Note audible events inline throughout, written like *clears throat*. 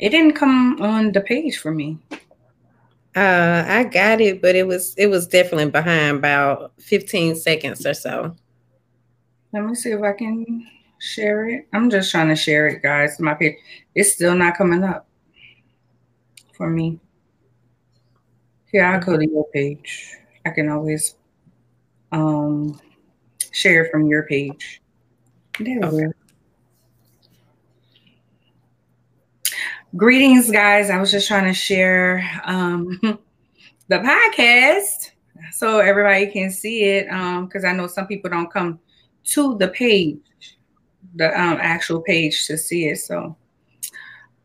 It didn't come on the page for me. Uh, I got it, but it was it was definitely behind about 15 seconds or so. Let me see if I can share it. I'm just trying to share it, guys. My page. It's still not coming up for me. Here, I'll go to your page. I can always um share from your page. There okay. Greetings, guys. I was just trying to share um, *laughs* the podcast so everybody can see it because um, I know some people don't come to the page, the um, actual page to see it. So,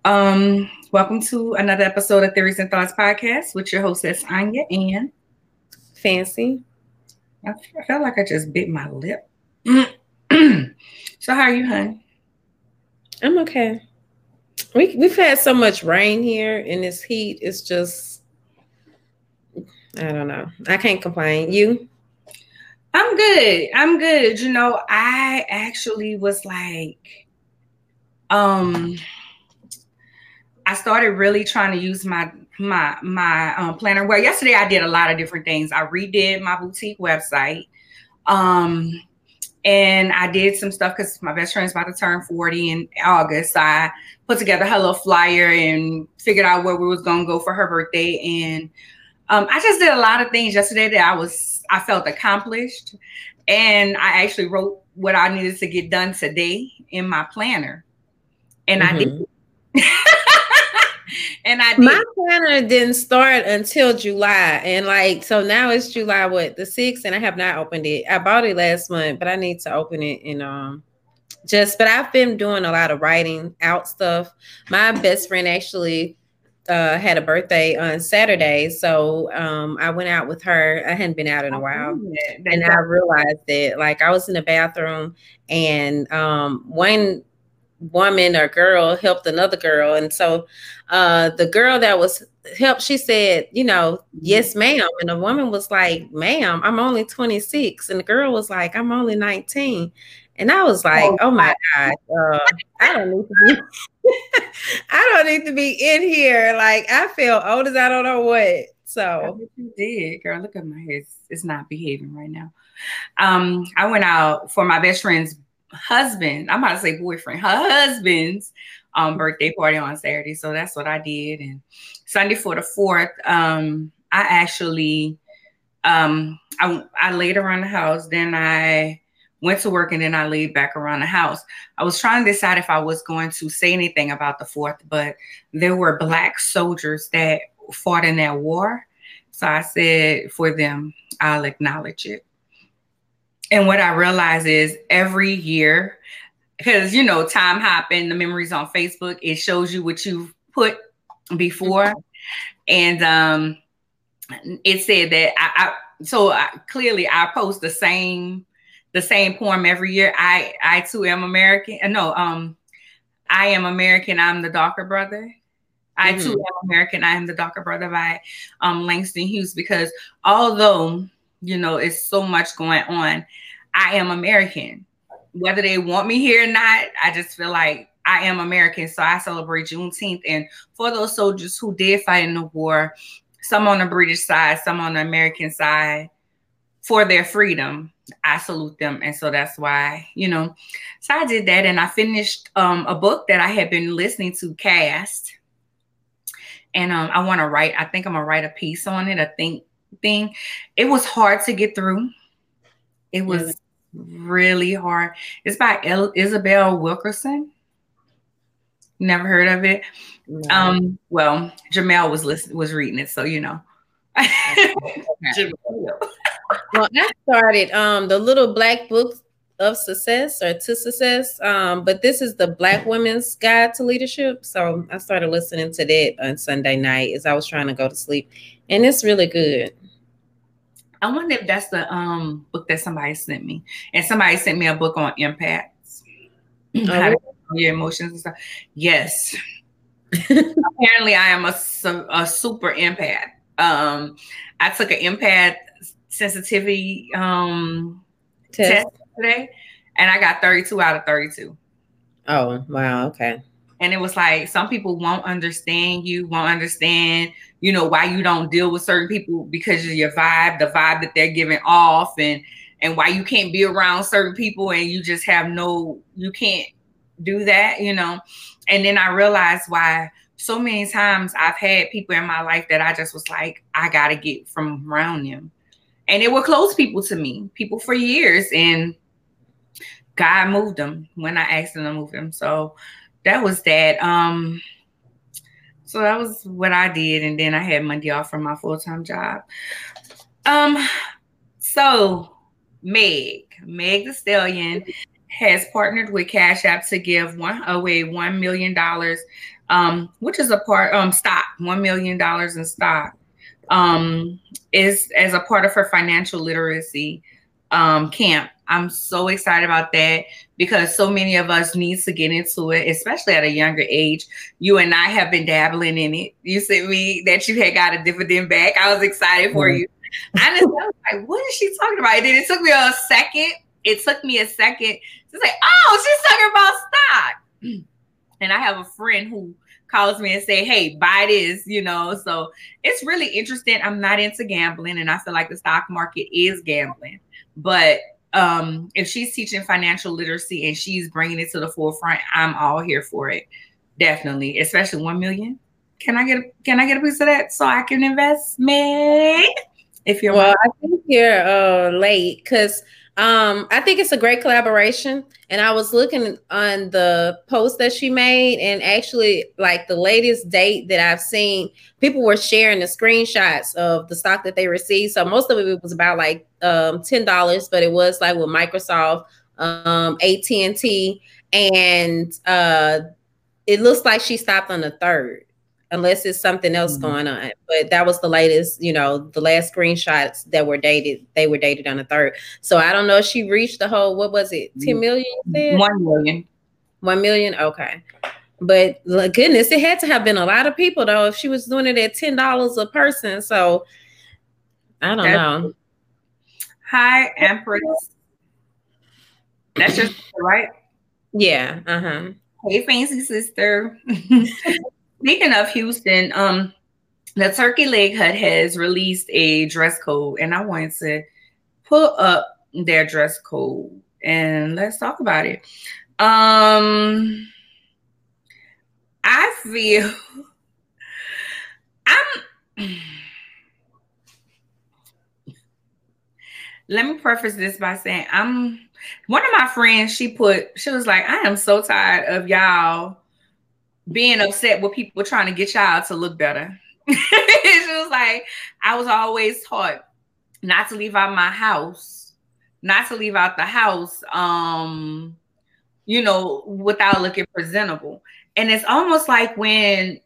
um, welcome to another episode of Theories and Thoughts podcast with your hostess Arnya and Fancy. I, I felt like I just bit my lip. *clears throat* so, how are you, hon? I'm okay. We we've had so much rain here and this heat. It's just I don't know. I can't complain. You? I'm good. I'm good. You know, I actually was like, um, I started really trying to use my my my um, planner. Well, yesterday I did a lot of different things. I redid my boutique website. Um, and I did some stuff because my best friend's about to turn 40 in August. So I put together her little flyer and figured out where we was gonna go for her birthday. And um, I just did a lot of things yesterday that I was I felt accomplished. And I actually wrote what I needed to get done today in my planner. And mm-hmm. I did. *laughs* And I did. my planner didn't start until July, and like so now it's July what the sixth, and I have not opened it. I bought it last month, but I need to open it and um just. But I've been doing a lot of writing out stuff. My best friend actually uh, had a birthday on Saturday, so um, I went out with her. I hadn't been out in a while, and I realized that like I was in the bathroom, and um, one woman or girl helped another girl. And so uh, the girl that was helped, she said, you know, yes, ma'am. And the woman was like, ma'am, I'm only 26. And the girl was like, I'm only 19. And I was like, oh, oh my God, uh, I don't need to be *laughs* I don't need to be in here. Like I feel old as I don't know what. So you did, girl. Look at my hair. It's, it's not behaving right now. Um, I went out for my best friend's husband, I'm about to say boyfriend, her husband's um, birthday party on Saturday. So that's what I did. And Sunday for the fourth, um, I actually um, I, I laid around the house. Then I went to work and then I laid back around the house. I was trying to decide if I was going to say anything about the fourth, but there were black soldiers that fought in that war. So I said for them, I'll acknowledge it. And what I realize is every year, because you know, time hopping, the memories on Facebook, it shows you what you've put before. And um it said that I, I so I, clearly I post the same the same poem every year. I I too am American. Uh, no, um, I am American. I'm the darker brother. I mm-hmm. too am American. I am the darker brother by um, Langston Hughes because although you know, it's so much going on. I am American. Whether they want me here or not, I just feel like I am American. So I celebrate Juneteenth. And for those soldiers who did fight in the war, some on the British side, some on the American side, for their freedom, I salute them. And so that's why, you know, so I did that. And I finished um, a book that I had been listening to Caste. And um, I want to write, I think I'm going to write a piece on it. I think thing. It was hard to get through. It was really hard. It's by El- Isabel Wilkerson. Never heard of it. No. Um, well, Jamel was listening, was reading it, so you know. *laughs* well, I started um the little black book of success or to success. Um, but this is the Black Women's Guide to Leadership. So I started listening to that on Sunday night as I was trying to go to sleep, and it's really good. I wonder if that's the um book that somebody sent me. And somebody sent me a book on empaths. Oh, your emotions and stuff. Yes. *laughs* Apparently, I am a, a super empath. Um, I took an empath sensitivity um, test. test today, and I got 32 out of 32. Oh, wow. Okay. And it was like some people won't understand you, won't understand, you know, why you don't deal with certain people because of your vibe, the vibe that they're giving off, and and why you can't be around certain people and you just have no, you can't do that, you know. And then I realized why so many times I've had people in my life that I just was like, I gotta get from around them. And it were close people to me, people for years. And God moved them when I asked him to move them. So that was that. Um, so that was what I did, and then I had Monday off from my full time job. Um, so Meg, Meg the Stallion has partnered with Cash App to give one away one million dollars, um, which is a part um stock, one million dollars in stock. Um, is as a part of her financial literacy um camp I'm so excited about that because so many of us needs to get into it, especially at a younger age. You and I have been dabbling in it. You said me that you had got a dividend back. I was excited for mm-hmm. you. I was like, what is she talking about? And then it took me a second. It took me a second to say, oh, she's talking about stock. *clears throat* And I have a friend who calls me and say, "Hey, buy this," you know. So it's really interesting. I'm not into gambling, and I feel like the stock market is gambling, but um, if she's teaching financial literacy and she's bringing it to the forefront, I'm all here for it. Definitely, especially one million. Can I get a, can I get a piece of that so I can invest, Meg? If you're well, I think you're uh, late because um, I think it's a great collaboration. And I was looking on the post that she made, and actually, like the latest date that I've seen, people were sharing the screenshots of the stock that they received. So most of it was about like um, ten dollars, but it was like with Microsoft, um, AT and T, and uh, it looks like she stopped on the third unless it's something else mm-hmm. going on. But that was the latest, you know, the last screenshots that were dated, they were dated on the third. So I don't know if she reached the whole, what was it, 10 million? One million. One million? Okay. But goodness, it had to have been a lot of people though if she was doing it at ten dollars a person. So I don't That's, know. Hi, Empress. That's just right. Yeah. Uh huh. Hey, fancy sister. *laughs* Speaking of Houston, um, the Turkey Leg Hut has released a dress code, and I wanted to pull up their dress code and let's talk about it. Um, I feel *laughs* I'm. Let me preface this by saying I'm one of my friends. She put she was like, I am so tired of y'all being upset with people trying to get y'all to look better. *laughs* she was like, I was always taught not to leave out my house, not to leave out the house, um, you know, without looking presentable. And it's almost like when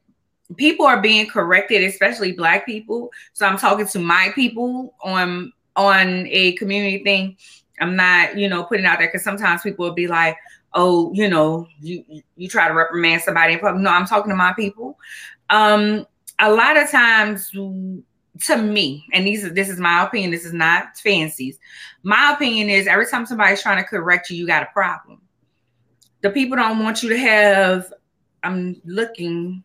people are being corrected, especially black people. So I'm talking to my people on on a community thing. I'm not, you know, putting out there because sometimes people will be like, oh, you know, you you try to reprimand somebody in public. No, I'm talking to my people. Um, a lot of times to me, and these this is my opinion, this is not fancies. My opinion is every time somebody's trying to correct you, you got a problem. The people don't want you to have, I'm looking,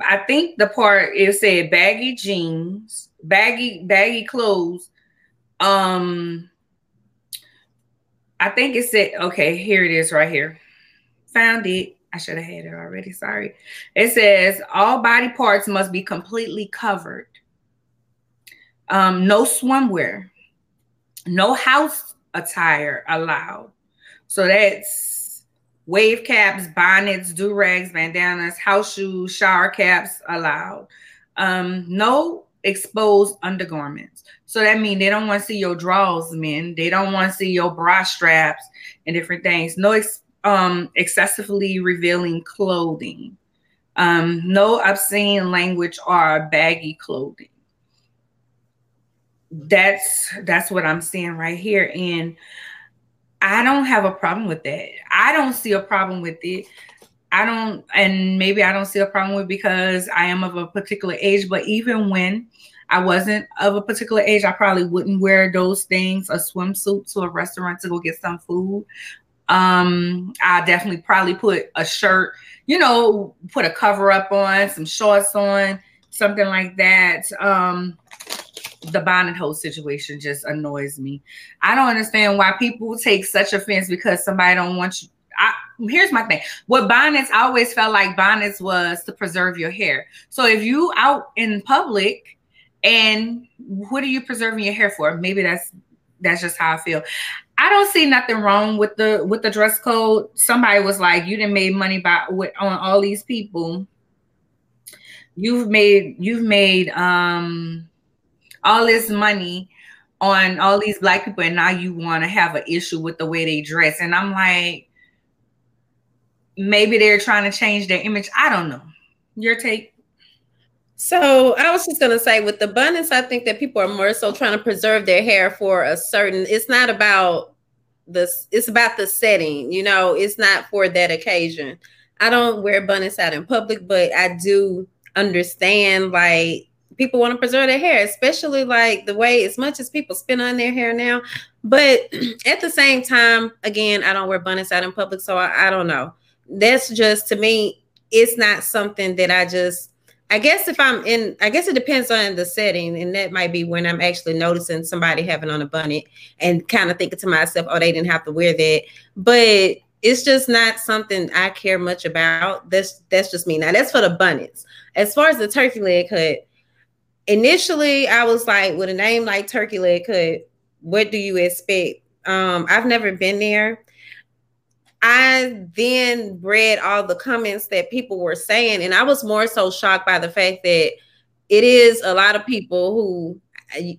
I think the part it said baggy jeans, baggy, baggy clothes, um, I think it said, okay, here it is right here. Found it. I should have had it already. Sorry. It says all body parts must be completely covered. Um, no swimwear, no house attire allowed. So that's wave caps, bonnets, do rags, bandanas, house shoes, shower caps allowed. Um, no exposed undergarments. So that means they don't want to see your drawers, men. They don't want to see your bra straps and different things. No ex- um, excessively revealing clothing. Um, no obscene language or baggy clothing. That's that's what I'm seeing right here. And I don't have a problem with that. I don't see a problem with it. I don't, and maybe I don't see a problem with because I am of a particular age, but even when I wasn't of a particular age, I probably wouldn't wear those things, a swimsuit to a restaurant to go get some food. Um, I definitely probably put a shirt, you know, put a cover up on, some shorts on, something like that. Um, the bonnet hole situation just annoys me. I don't understand why people take such offense because somebody don't want you. I, here's my thing. What bonnets I always felt like bonnets was to preserve your hair. So if you out in public and what are you preserving your hair for? Maybe that's that's just how I feel. I don't see nothing wrong with the with the dress code. Somebody was like, "You didn't made money by with on all these people. You've made you've made um all this money on all these black people, and now you want to have an issue with the way they dress." And I'm like, maybe they're trying to change their image. I don't know. Your take? So I was just gonna say with the abundance, I think that people are more so trying to preserve their hair for a certain. It's not about this. It's about the setting. You know, it's not for that occasion. I don't wear abundance out in public, but I do understand like people want to preserve their hair, especially like the way as much as people spin on their hair now. But *clears throat* at the same time, again, I don't wear abundance out in public, so I, I don't know. That's just to me, it's not something that I just I guess if I'm in, I guess it depends on the setting, and that might be when I'm actually noticing somebody having on a bunny and kind of thinking to myself, "Oh, they didn't have to wear that." But it's just not something I care much about. That's that's just me. Now that's for the bunnies. As far as the Turkey Leg Hut, initially I was like, with a name like Turkey Leg Hut, what do you expect? Um, I've never been there. I then read all the comments that people were saying, and I was more so shocked by the fact that it is a lot of people who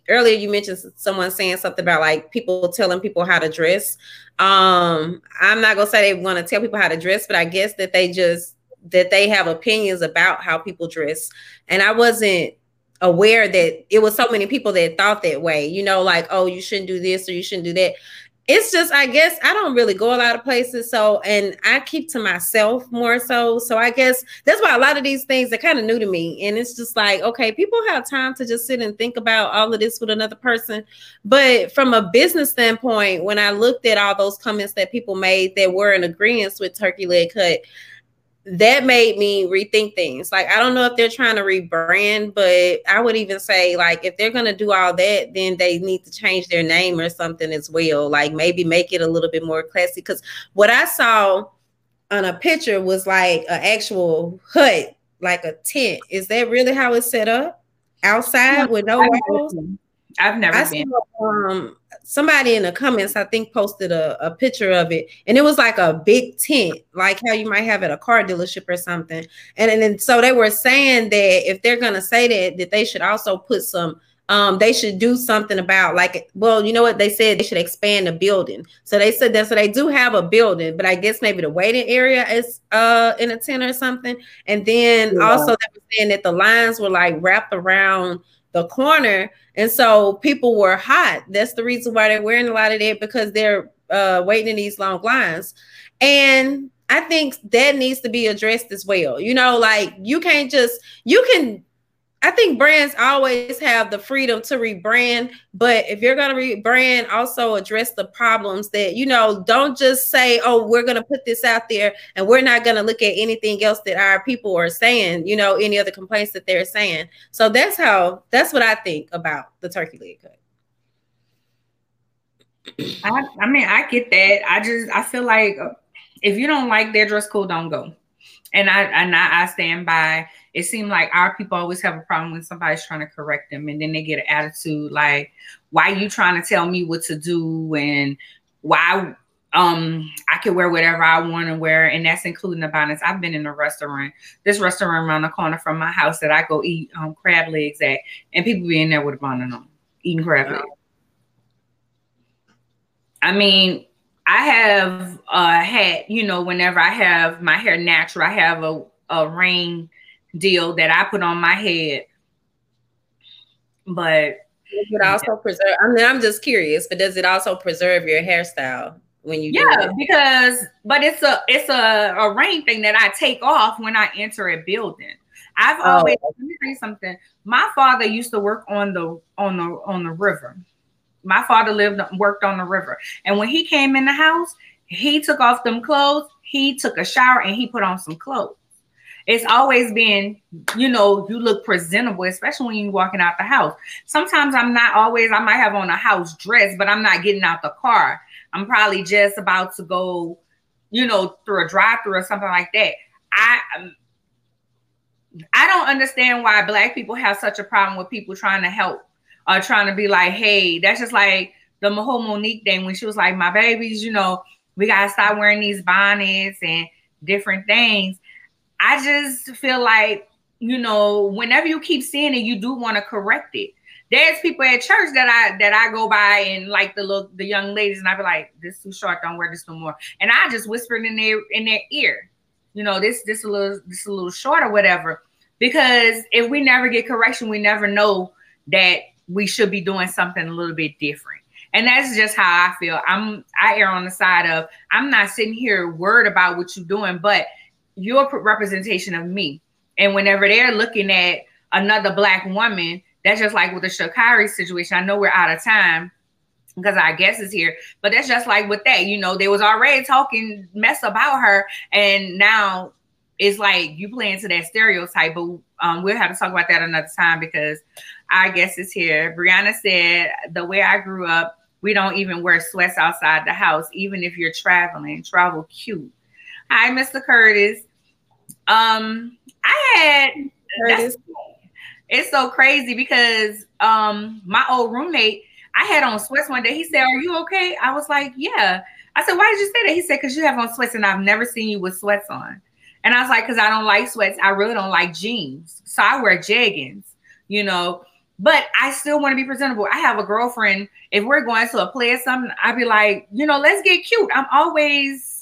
earlier you mentioned someone saying something about like people telling people how to dress. Um, I'm not gonna say they want to tell people how to dress, but I guess that they just that they have opinions about how people dress. And I wasn't aware that it was so many people that thought that way, you know, like, oh, you shouldn't do this or you shouldn't do that it's just i guess i don't really go a lot of places so and i keep to myself more so. So i guess that's why a lot of these things are kind of new to me and it's just like okay people have time to just sit and think about all of this with another person. But from a business standpoint when i looked at all those comments that people made that were in agreement with Turkey Leg Hut that made me rethink things. Like I don't know if they're trying to rebrand, but I would even say like if they're gonna do all that, then they need to change their name or something as well. Like maybe make it a little bit more classy. Because what I saw on a picture was like an actual hut, like a tent. Is that really how it's set up outside with no walls? I've never I been. Saw, um, somebody in the comments, I think, posted a, a picture of it, and it was like a big tent, like how you might have at a car dealership or something. And, and then so they were saying that if they're gonna say that, that they should also put some um, they should do something about like well you know what they said they should expand the building so they said that so they do have a building but i guess maybe the waiting area is uh in a tent or something and then yeah. also they were saying that the lines were like wrapped around the corner. And so people were hot. That's the reason why they're wearing a lot of that because they're uh, waiting in these long lines. And I think that needs to be addressed as well. You know, like you can't just, you can I think brands always have the freedom to rebrand, but if you're going to rebrand, also address the problems that, you know, don't just say, oh, we're going to put this out there and we're not going to look at anything else that our people are saying, you know, any other complaints that they're saying. So that's how, that's what I think about the Turkey Leg Hut. I, I mean, I get that. I just, I feel like if you don't like their dress code, don't go. And I, and I, I stand by it seemed like our people always have a problem when somebody's trying to correct them and then they get an attitude like why you trying to tell me what to do and why um I can wear whatever I want to wear, and that's including the bonnets. I've been in a restaurant, this restaurant around the corner from my house that I go eat um, crab legs at, and people be in there with a bonnet on, eating crab legs. I mean, I have uh had, you know, whenever I have my hair natural, I have a, a ring deal that I put on my head. But does it also preserve? I mean, I'm just curious, but does it also preserve your hairstyle when you? Yeah, because but it's a it's a a rain thing that I take off when I enter a building. I've oh. always let me tell you something. My father used to work on the on the on the river. My father lived worked on the river, and when he came in the house, he took off them clothes, he took a shower, and he put on some clothes. It's always been, you know, you look presentable, especially when you're walking out the house. Sometimes I'm not always, I might have on a house dress, but I'm not getting out the car. I'm probably just about to go, you know, through a drive-through or something like that. I um, I don't understand why black people have such a problem with people trying to help or trying to be like, hey, that's just like the whole Mo'Nique thing when she was like, my babies, you know, we gotta stop wearing these bonnets and different things. I just feel like, you know, whenever you keep seeing it, you do want to correct it. There's people at church that I that I go by and like the look the young ladies, and I be like, this too short, don't wear this no more. And I just whispered in their in their ear, you know, this this a little this a little short or whatever. Because if we never get correction, we never know that we should be doing something a little bit different. And that's just how I feel. I'm I err on the side of I'm not sitting here worried about what you're doing, but you're representation of me. And whenever they're looking at another black woman, that's just like with the Sha'Carri situation. I know we're out of time because our guest is here, but that's just like with that. You know, they was already talking mess about her, and now it's like you play into that stereotype. But um, we'll have to talk about that another time because our guest is here. Brianna said the way I grew up, we don't even wear sweats outside the house, even if you're traveling. Travel cute. Hi, Mr. Curtis. Um, I had Curtis. It's so crazy because um my old roommate, I had on sweats one day. He said, Are you okay? I was like, Yeah. I said, Why did you say that? He said, Because you have on sweats and I've never seen you with sweats on. And I was like, Because I don't like sweats. I really don't like jeans. So I wear jeggings, you know but I still want to be presentable. I have a girlfriend. If we're going to a play or something, I'd be like, you know, let's get cute. I'm always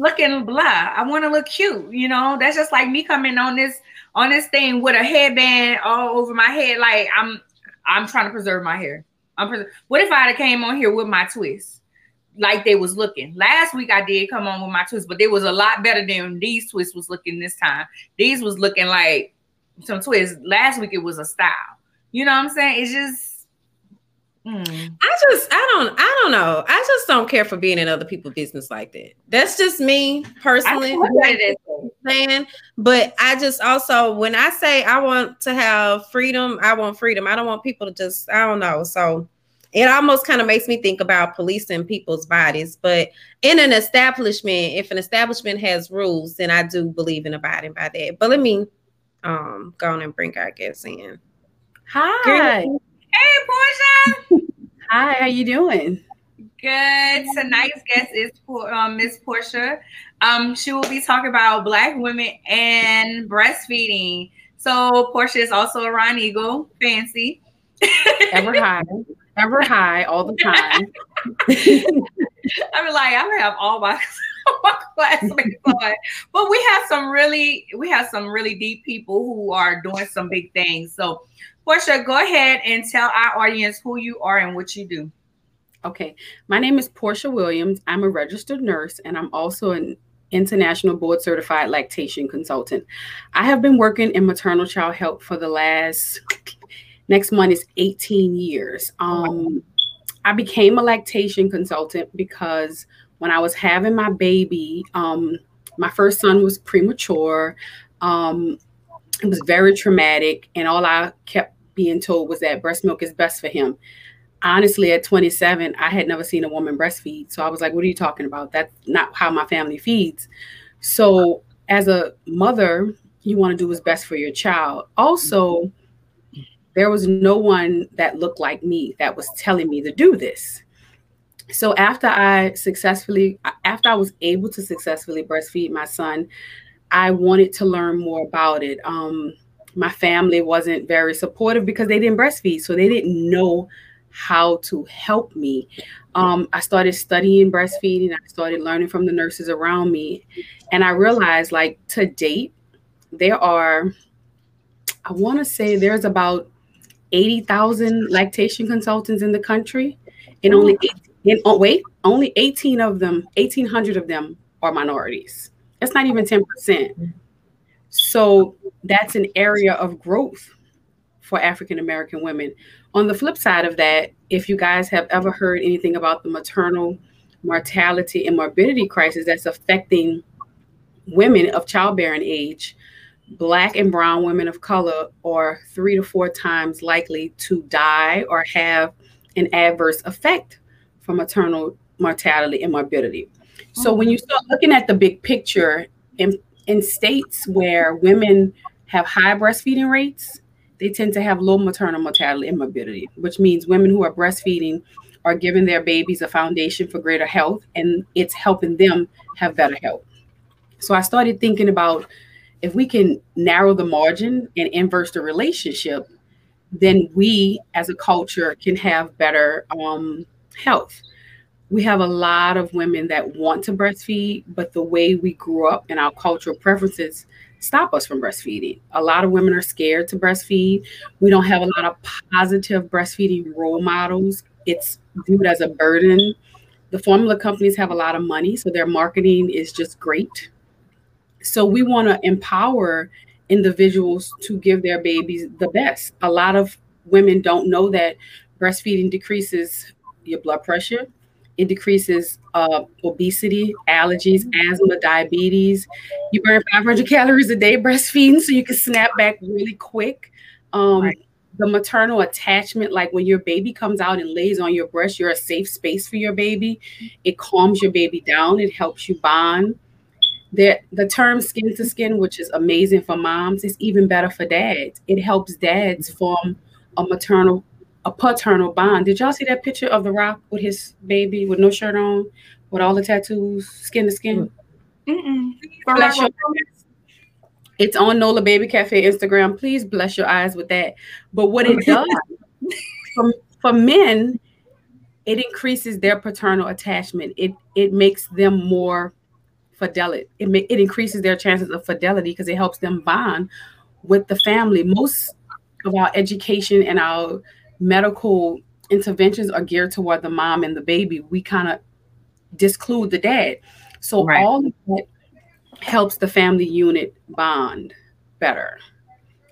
looking blah. I want to look cute. You know, that's just like me coming on this on this thing with a headband all over my head. Like I'm I'm trying to preserve my hair. I'm pres- what if I came on here with my twist? Like they was looking. Last week I did come on with my twist, but they was a lot better than these twists was looking this time. These was looking like some twists. Last week it was a style. You know what I'm saying? It's just Hmm. I just I don't I don't know. I just don't care for being in other people's business like that. That's just me personally. Saying, but I just also when I say I want to have freedom, I want freedom. I don't want people to just I don't know. So it almost kind of makes me think about policing people's bodies. But in an establishment, if an establishment has rules, then I do believe in abiding by that. But let me um go on and bring our guests in. Hi. Hey, Portia. Hi, how you doing? Good. Tonight's guest is um, Miss Portia. Um, she will be talking about Black women and breastfeeding. So Portia is also a Ron Eagle fancy. *laughs* Ever high, ever high, all the time. *laughs* I'm like I have all my, *laughs* but we have some really, we have some really deep people who are doing some big things. So Portia, go ahead and tell our audience who you are and what you do. Okay, my name is Portia Williams. I'm a registered nurse and I'm also an international board certified lactation consultant. I have been working in maternal child health for the last next month is 18 years. Um, I became a lactation consultant because when I was having my baby, um, my first son was premature. Um, it was very traumatic, and all I kept being told was that breast milk is best for him. Honestly, at 27, I had never seen a woman breastfeed. So I was like, what are you talking about? That's not how my family feeds. So, as a mother, you want to do what's best for your child. Also, there was no one that looked like me that was telling me to do this. So after I successfully, after I was able to successfully breastfeed my son, I wanted to learn more about it. Um, my family wasn't very supportive because they didn't breastfeed, so they didn't know how to help me. Um, I started studying breastfeeding. I started learning from the nurses around me, and I realized, like to date, there are, I want to say, there's about eighty thousand lactation consultants in the country, and only 18, in, oh, wait, only eighteen of them, eighteen hundred of them are minorities. That's not even 10%. So that's an area of growth for African American women. On the flip side of that, if you guys have ever heard anything about the maternal mortality and morbidity crisis that's affecting women of childbearing age, Black and brown women of color are three to four times likely to die or have an adverse effect from maternal mortality and morbidity. So when you start looking at the big picture in, in states where women have high breastfeeding rates, they tend to have low maternal mortality and morbidity, which means women who are breastfeeding are giving their babies a foundation for greater health and it's helping them have better health. So I started thinking about if we can narrow the margin and inverse the relationship, then we as a culture can have better um, health. We have a lot of women that want to breastfeed, but the way we grew up and our cultural preferences stop us from breastfeeding. A lot of women are scared to breastfeed. We don't have a lot of positive breastfeeding role models. It's viewed as a burden. The formula companies have a lot of money, so their marketing is just great. So we want to empower individuals to give their babies the best. A lot of women don't know that breastfeeding decreases your blood pressure, it decreases uh, obesity, allergies, asthma, diabetes. You burn 500 *laughs* calories a day breastfeeding, so you can snap back really quick. Um, right. The maternal attachment, like when your baby comes out and lays on your breast, you're a safe space for your baby. It calms your baby down. It helps you bond. The, the term skin to skin, which is amazing for moms, is even better for dads. It helps dads form a maternal a paternal bond. Did y'all see that picture of The Rock with his baby with no shirt on, with all the tattoos, skin to skin? It's on Nola Baby Cafe Instagram. Please bless your eyes with that. But what it *laughs* does for, for men, it increases their paternal attachment. It it makes them more fidelity. It ma- it increases their chances of fidelity because it helps them bond with the family. Most of our education and our medical interventions are geared toward the mom and the baby, we kind of disclude the dad. So right. all of that helps the family unit bond better.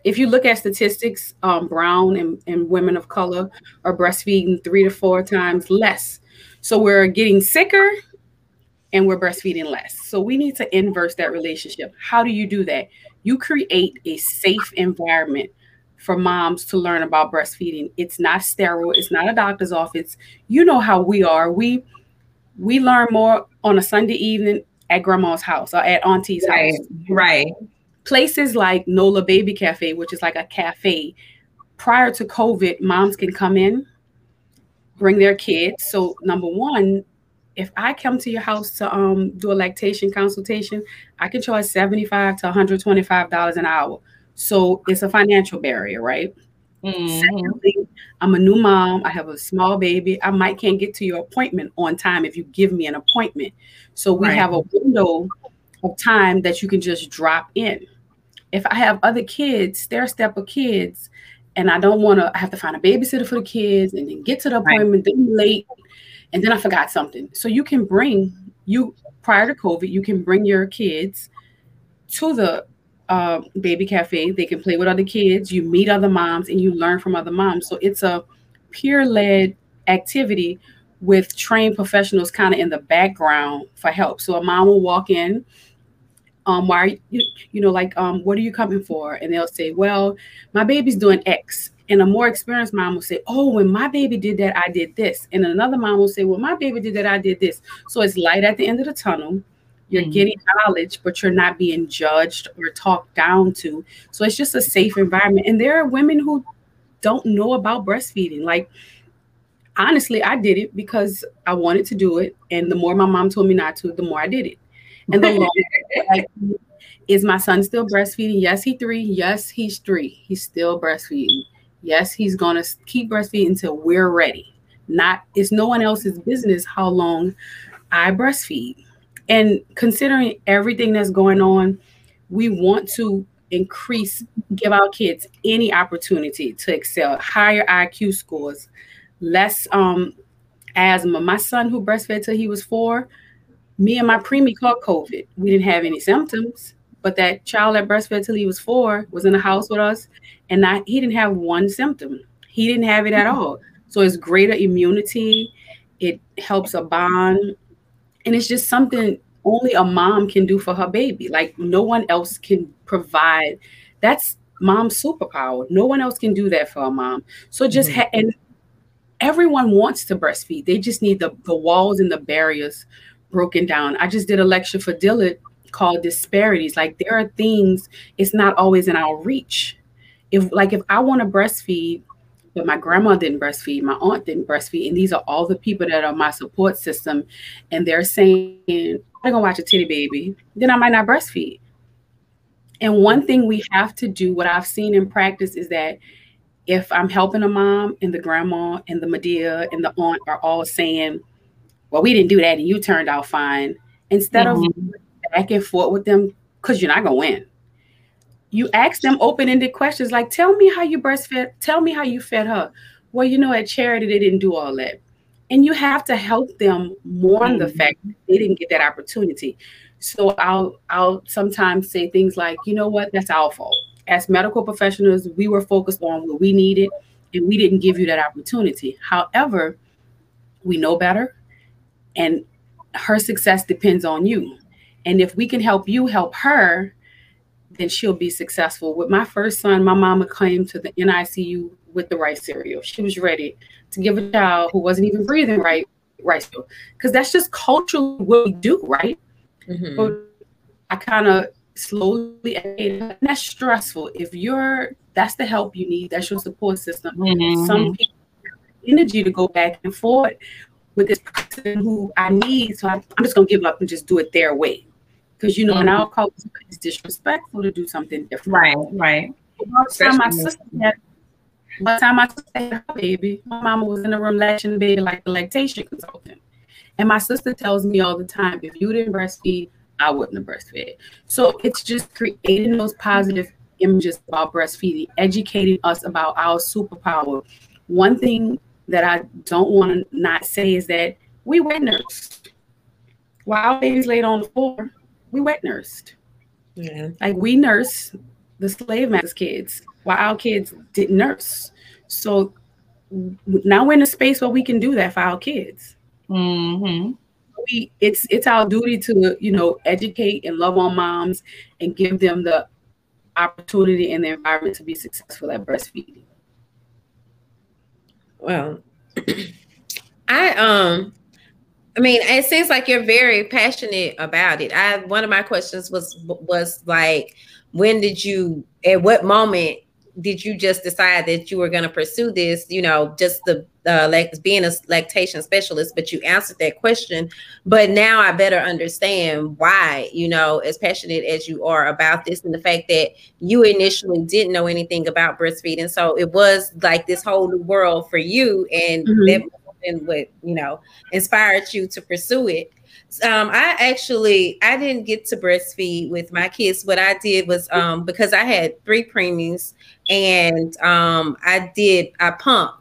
If you look at statistics, um, brown and, and women of color are breastfeeding three to four times less. So we're getting sicker and we're breastfeeding less. So we need to inverse that relationship. How do you do that? You create a safe environment for moms to learn about breastfeeding. It's not sterile, it's not a doctor's office. You know how we are. We we learn more on a Sunday evening at grandma's house or at auntie's right, house. Right. Places like Nola Baby Cafe, which is like a cafe. Prior to COVID, moms can come in, bring their kids. So number one, if I come to your house to um, do a lactation consultation, I can charge 75 to $125 an hour. So it's a financial barrier, right? Mm-hmm. Secondly, I'm a new mom. I have a small baby. I might can't get to your appointment on time if you give me an appointment. So we right. have a window of time that you can just drop in. If I have other kids, stair step of kids, and I don't want to I have to find a babysitter for the kids and then get to the appointment, right. then late, and then I forgot something. So you can bring you prior to COVID, you can bring your kids to the uh, baby cafe. They can play with other kids. You meet other moms and you learn from other moms. So it's a peer led activity with trained professionals kind of in the background for help. So a mom will walk in. Um, why are you, you know, like, um, what are you coming for? And they'll say, well, my baby's doing X. And a more experienced mom will say, oh, when my baby did that, I did this. And another mom will say, well, my baby did that, I did this. So it's light at the end of the tunnel you're mm-hmm. getting knowledge, but you're not being judged or talked down to. So it's just a safe environment. And there are women who don't know about breastfeeding. Like, honestly, I did it because I wanted to do it. And the more my mom told me not to, the more I did it. And the longer, like, is my son still breastfeeding? Yes, he three. Yes, he's three. He's still breastfeeding. Yes, he's gonna keep breastfeeding until we're ready. Not it's no one else's business how long I breastfeed. And considering everything that's going on, we want to increase, give our kids any opportunity to excel, higher IQ scores, less um, asthma. My son, who breastfed till he was four, me and my preemie caught COVID. We didn't have any symptoms, but that child that breastfed till he was four was in the house with us, and not, he didn't have one symptom. He didn't have it at all. So it's greater immunity. It helps a bond And it's just something only a mom can do for her baby. Like no one else can provide. That's mom's superpower. No one else can do that for a mom. So just mm-hmm. ha- and everyone wants to breastfeed. They just need the, the walls and the barriers broken down. I just did a lecture for Dillard called disparities. Like there are things it's not always in our reach. If like if I want to breastfeed, but my grandma didn't breastfeed, my aunt didn't breastfeed, and these are all the people that are my support system, and they're saying I'm gonna watch a titty baby, then I might not breastfeed. And one thing we have to do, what I've seen in practice, is that if I'm helping a mom and the grandma and the Madea and the aunt are all saying, Well, we didn't do that and you turned out fine, instead mm-hmm. of back and forth with them, because you're not gonna win. You ask them open-ended questions like, tell me how you breastfed, tell me how you fed her. Well, you know, at charity, they didn't do all that. And you have to help them mourn mm-hmm. the fact they didn't get that opportunity. So I'll I'll sometimes say things like, you know what, that's our fault as medical professionals, we were focused on what we needed and we didn't give you that opportunity. However, we know better and her success depends on you. And if we can help you help her, then she'll be successful. With my first son, my mama came to the NICU with the rice cereal. She was ready to give a child who wasn't even breathing right rice cereal because that's just culturally what we do, right? Mm-hmm. But I kind of slowly and that's stressful if you're that's the help you need that's your support system mm-hmm. some people energy to go back and forth with this person who i need so i'm, I'm just going to give up and just do it their way because you know mm-hmm. in our culture it's disrespectful to do something different right right one time my sister had one time my sister had her baby my mama was in the room latching the baby like a lactation consultant and my sister tells me all the time if you didn't breastfeed I wouldn't have breastfed. So it's just creating those positive images about breastfeeding, educating us about our superpower. One thing that I don't want to not say is that we wet nursed. While our babies laid on the floor, we wet nursed. Yeah. Like we nurse the slave masters' kids while our kids didn't nurse. So now we're in a space where we can do that for our kids. Mm-hmm we it's it's our duty to you know educate and love on moms and give them the opportunity and the environment to be successful at breastfeeding. Well, *clears throat* I um I mean, it seems like you're very passionate about it. I one of my questions was was like, when did you, at what moment did you just decide that you were going to pursue this? You know, just the uh, like being a lactation specialist, but you answered that question. But now I better understand why, you know, as passionate as you are about this and the fact that you initially didn't know anything about breastfeeding. So it was like this whole new world for you. And mm-hmm. that and what, you know, inspired you to pursue it. Um, I actually I didn't get to breastfeed with my kids. What I did was um, because I had three preemies and um, I did I pumped.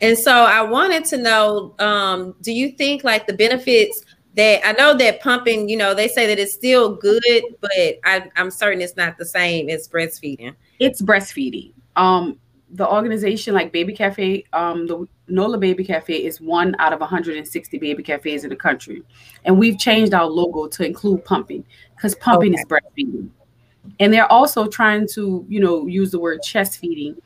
And so I wanted to know, um, do you think like the benefits that I know that pumping, you know, they say that it's still good, but I, I'm certain it's not the same as breastfeeding. It's breastfeeding. Um, the organization like Baby Cafe, um, the NOLA Baby Cafe is one out of 160 baby cafes in the country. And we've changed our logo to include pumping because pumping okay. is breastfeeding. And they're also trying to, you know, use the word chest feeding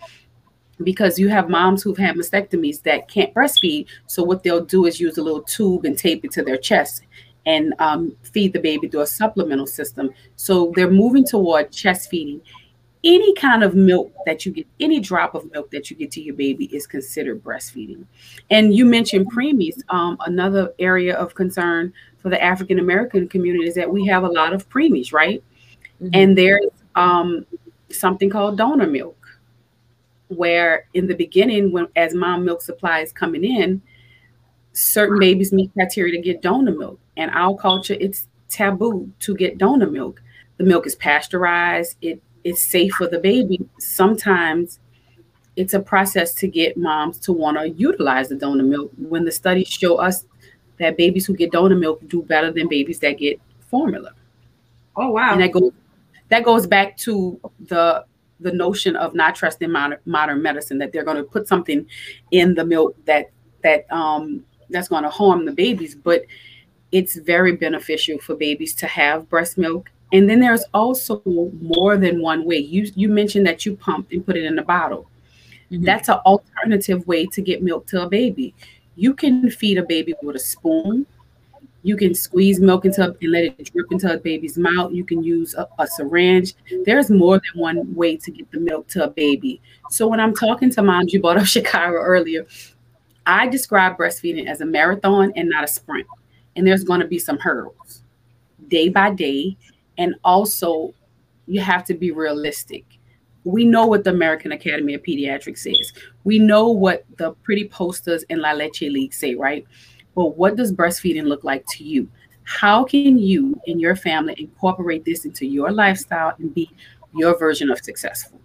because you have moms who've had mastectomies that can't breastfeed. So what they'll do is use a little tube and tape it to their chest and um, feed the baby through a supplemental system. So they're moving toward chest feeding any kind of milk that you get, any drop of milk that you get to your baby is considered breastfeeding. And you mentioned preemies. Um, another area of concern for the African American community is that we have a lot of preemies, right? Mm-hmm. And there's um, something called donor milk, where in the beginning, when as mom milk supply is coming in, certain babies meet criteria to get donor milk. And our culture, it's taboo to get donor milk. The milk is pasteurized. It it's safe for the baby, sometimes it's a process to get moms to want to utilize the donor milk. When the studies show us that babies who get donor milk do better than babies that get formula. Oh wow! And that goes that goes back to the the notion of not trusting modern, modern medicine that they're going to put something in the milk that that um that's going to harm the babies, but it's very beneficial for babies to have breast milk. And then there's also more than one way. You you mentioned that you pumped and put it in a bottle. Mm-hmm. That's an alternative way to get milk to a baby. You can feed a baby with a spoon. You can squeeze milk into and let it drip into a baby's mouth. You can use a, a syringe. There's more than one way to get the milk to a baby. So when I'm talking to moms, you brought up *laughs* Sha'Carri earlier. I describe breastfeeding as a marathon and not a sprint. And there's going to be some hurdles day by day. And also, you have to be realistic. We know what the American Academy of Pediatrics says. We know what the pretty posters in La Leche League say, right? But what does breastfeeding look like to you? How can you and your family incorporate this into your lifestyle and be your version of successful?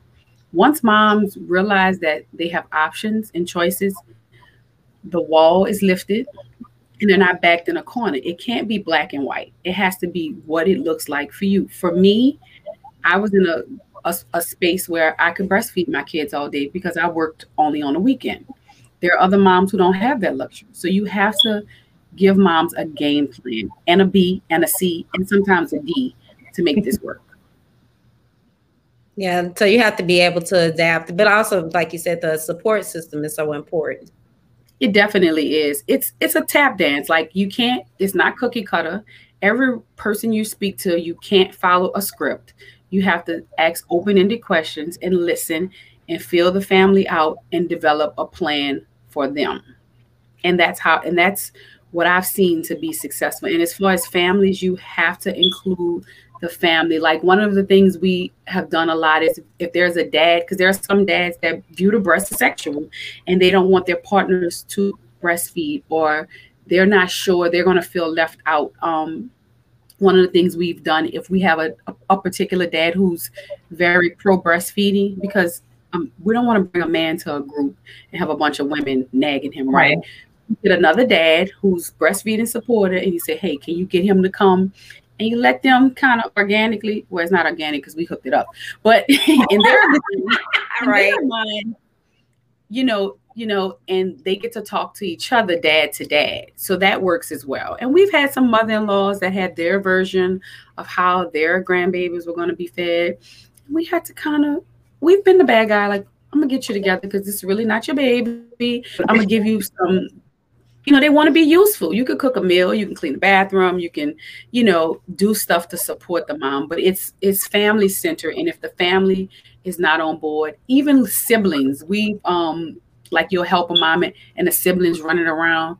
Once moms realize that they have options and choices, the wall is lifted and they're not backed in a corner. It can't be black and white. It has to be what it looks like for you. For me, I was in a, a, a space where I could breastfeed my kids all day because I worked only on the weekend. There are other moms who don't have that luxury. So you have to give moms a game plan and a B and a C and sometimes a D to make this work. Yeah, so you have to be able to adapt, but also, like you said, the support system is so important. It definitely is. It's it's a tap dance. Like you can't. It's not cookie cutter. Every person you speak to, you can't follow a script. You have to ask open-ended questions and listen and feel the family out and develop a plan for them. And that's how. And that's what I've seen to be successful. And as far as families, you have to include the family. Like one of the things we have done a lot is if there's a dad, because there are some dads that view the breast as sexual and they don't want their partners to breastfeed or they're not sure they're going to feel left out. Um, one of the things we've done if we have a, a particular dad who's very pro breastfeeding because um, we don't want to bring a man to a group and have a bunch of women nagging him right, right. get another dad who's breastfeeding supporter and you say hey can you get him to come and you let them kind of organically well it's not organic because we hooked it up but *laughs* in their, *laughs* in right. their mind you know you know and they get to talk to each other dad to dad so that works as well and we've had some mother-in-laws that had their version of how their grandbabies were going to be fed we had to kind of we've been the bad guy like i'm gonna get you together because this is really not your baby i'm gonna give you some you know, they want to be useful. You could cook a meal, you can clean the bathroom, you can, you know, do stuff to support the mom, but it's it's family center. And if the family is not on board, even siblings, we um like you'll help a mom and, and the siblings running around.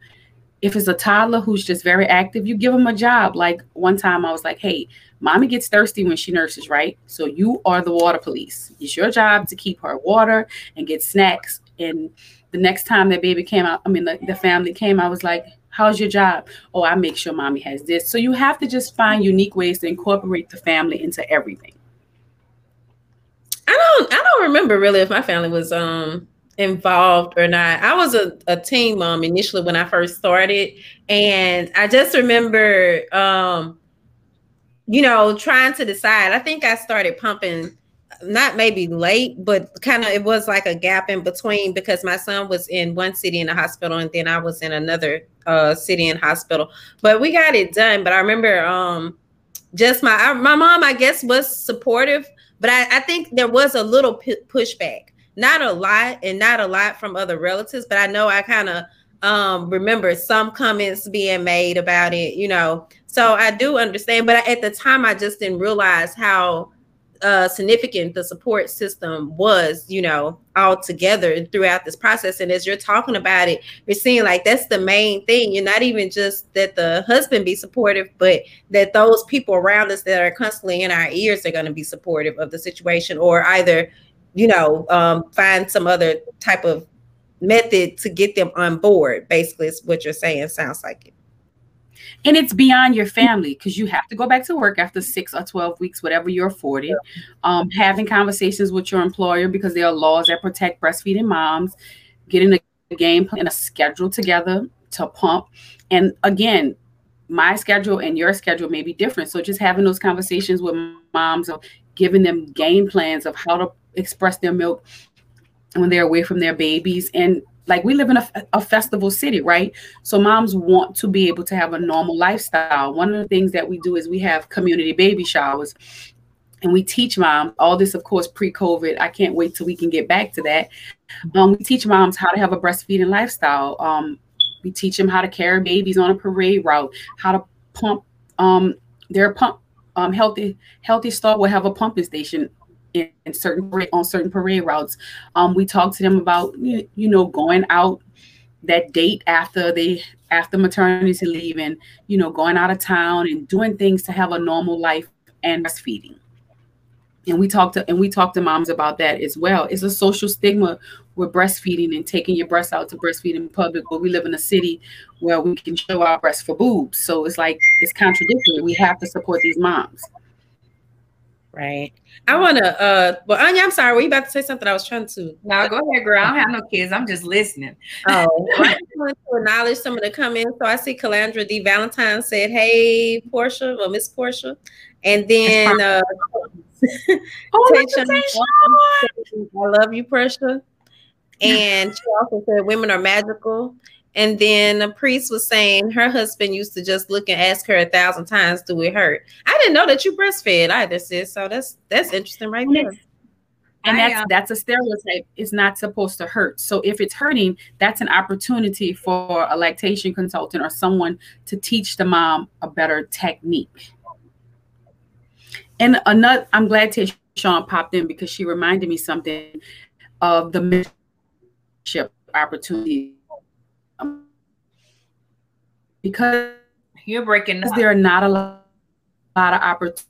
If it's a toddler who's just very active, you give them a job. Like one time I was like, hey, mommy gets thirsty when she nurses, right? So you are the water police. It's your job to keep her water and get snacks and the next time that baby came out, I mean, the, the family came, I was like, how's your job? Oh, I make sure mommy has this. So you have to just find unique ways to incorporate the family into everything. I don't I don't remember really if my family was um involved or not. I was a, a teen mom initially when I first started. And I just remember um, you know, trying to decide. I think I started pumping not maybe late, but kind of it was like a gap in between because my son was in one city in the hospital and then I was in another uh, city in hospital. But we got it done. But I remember um, just my I, my mom, I guess, was supportive, but I, I think there was a little p- pushback. Not a lot, and not a lot from other relatives, but I know I kind of um, remember some comments being made about it, you know. So I do understand, but at the time, I just didn't realize how uh, significant the support system was, you know, all together throughout this process. And as you're talking about it, you're seeing like that's the main thing. You're not even just that the husband be supportive, but that those people around us that are constantly in our ears are going to be supportive of the situation, or either, you know, um, find some other type of method to get them on board. Basically, is what you're saying. Sounds like it and it's beyond your family because you have to go back to work after six or 12 weeks whatever you're afforded. Um, having conversations with your employer because there are laws that protect breastfeeding moms getting a game plan and a schedule together to pump. And again my schedule and your schedule may be different. So just having those conversations with moms of giving them game plans of how to express their milk when they're away from their babies and like we live in a, a, festival city right? So moms want to be able to have a normal lifestyle. One of the things that we do is we have community baby showers and we teach moms all this of course pre-covid. I can't wait till we can get back to that. Um, we teach moms how to have a breastfeeding lifestyle. Um, we teach them how to carry babies on a parade route how to pump um, their pump um, healthy healthy start will have a pumping station in, in certain on certain parade routes. Um, we talk to them about you, know going out that date after they after maternity leave and you know going out of town and doing things to have a normal life and breastfeeding. And we talk to and we talk to moms about that as well. It's a social stigma with breastfeeding and taking your breasts out to breastfeed in public but we live in a city where we can show our breasts for boobs. So it's like it's contradictory. We have to support these moms right. I want to uh well Arnya i'm sorry were you about to say something? I was trying to no go ahead girl. I don't have no kids. I'm just listening. Oh *laughs* i just want to acknowledge some of the comments so i see calandra d. Valentine said hey portia or miss portia. And then uh oh, *laughs* I love you, Portia. And she also said women are magical. And then the priest was saying her husband used to just look and ask her a thousand times, "Do it hurt?" I didn't know that you breastfed either, sis. So that's that's interesting, right there. And that's uh, that's a stereotype. It's not supposed to hurt. So if it's hurting, that's an opportunity for a lactation consultant or someone to teach the mom a better technique. And another, I'm glad Sean popped in because she reminded me something of the mentorship opportunity. Because you're breaking up. there are not a lot, lot of opportunities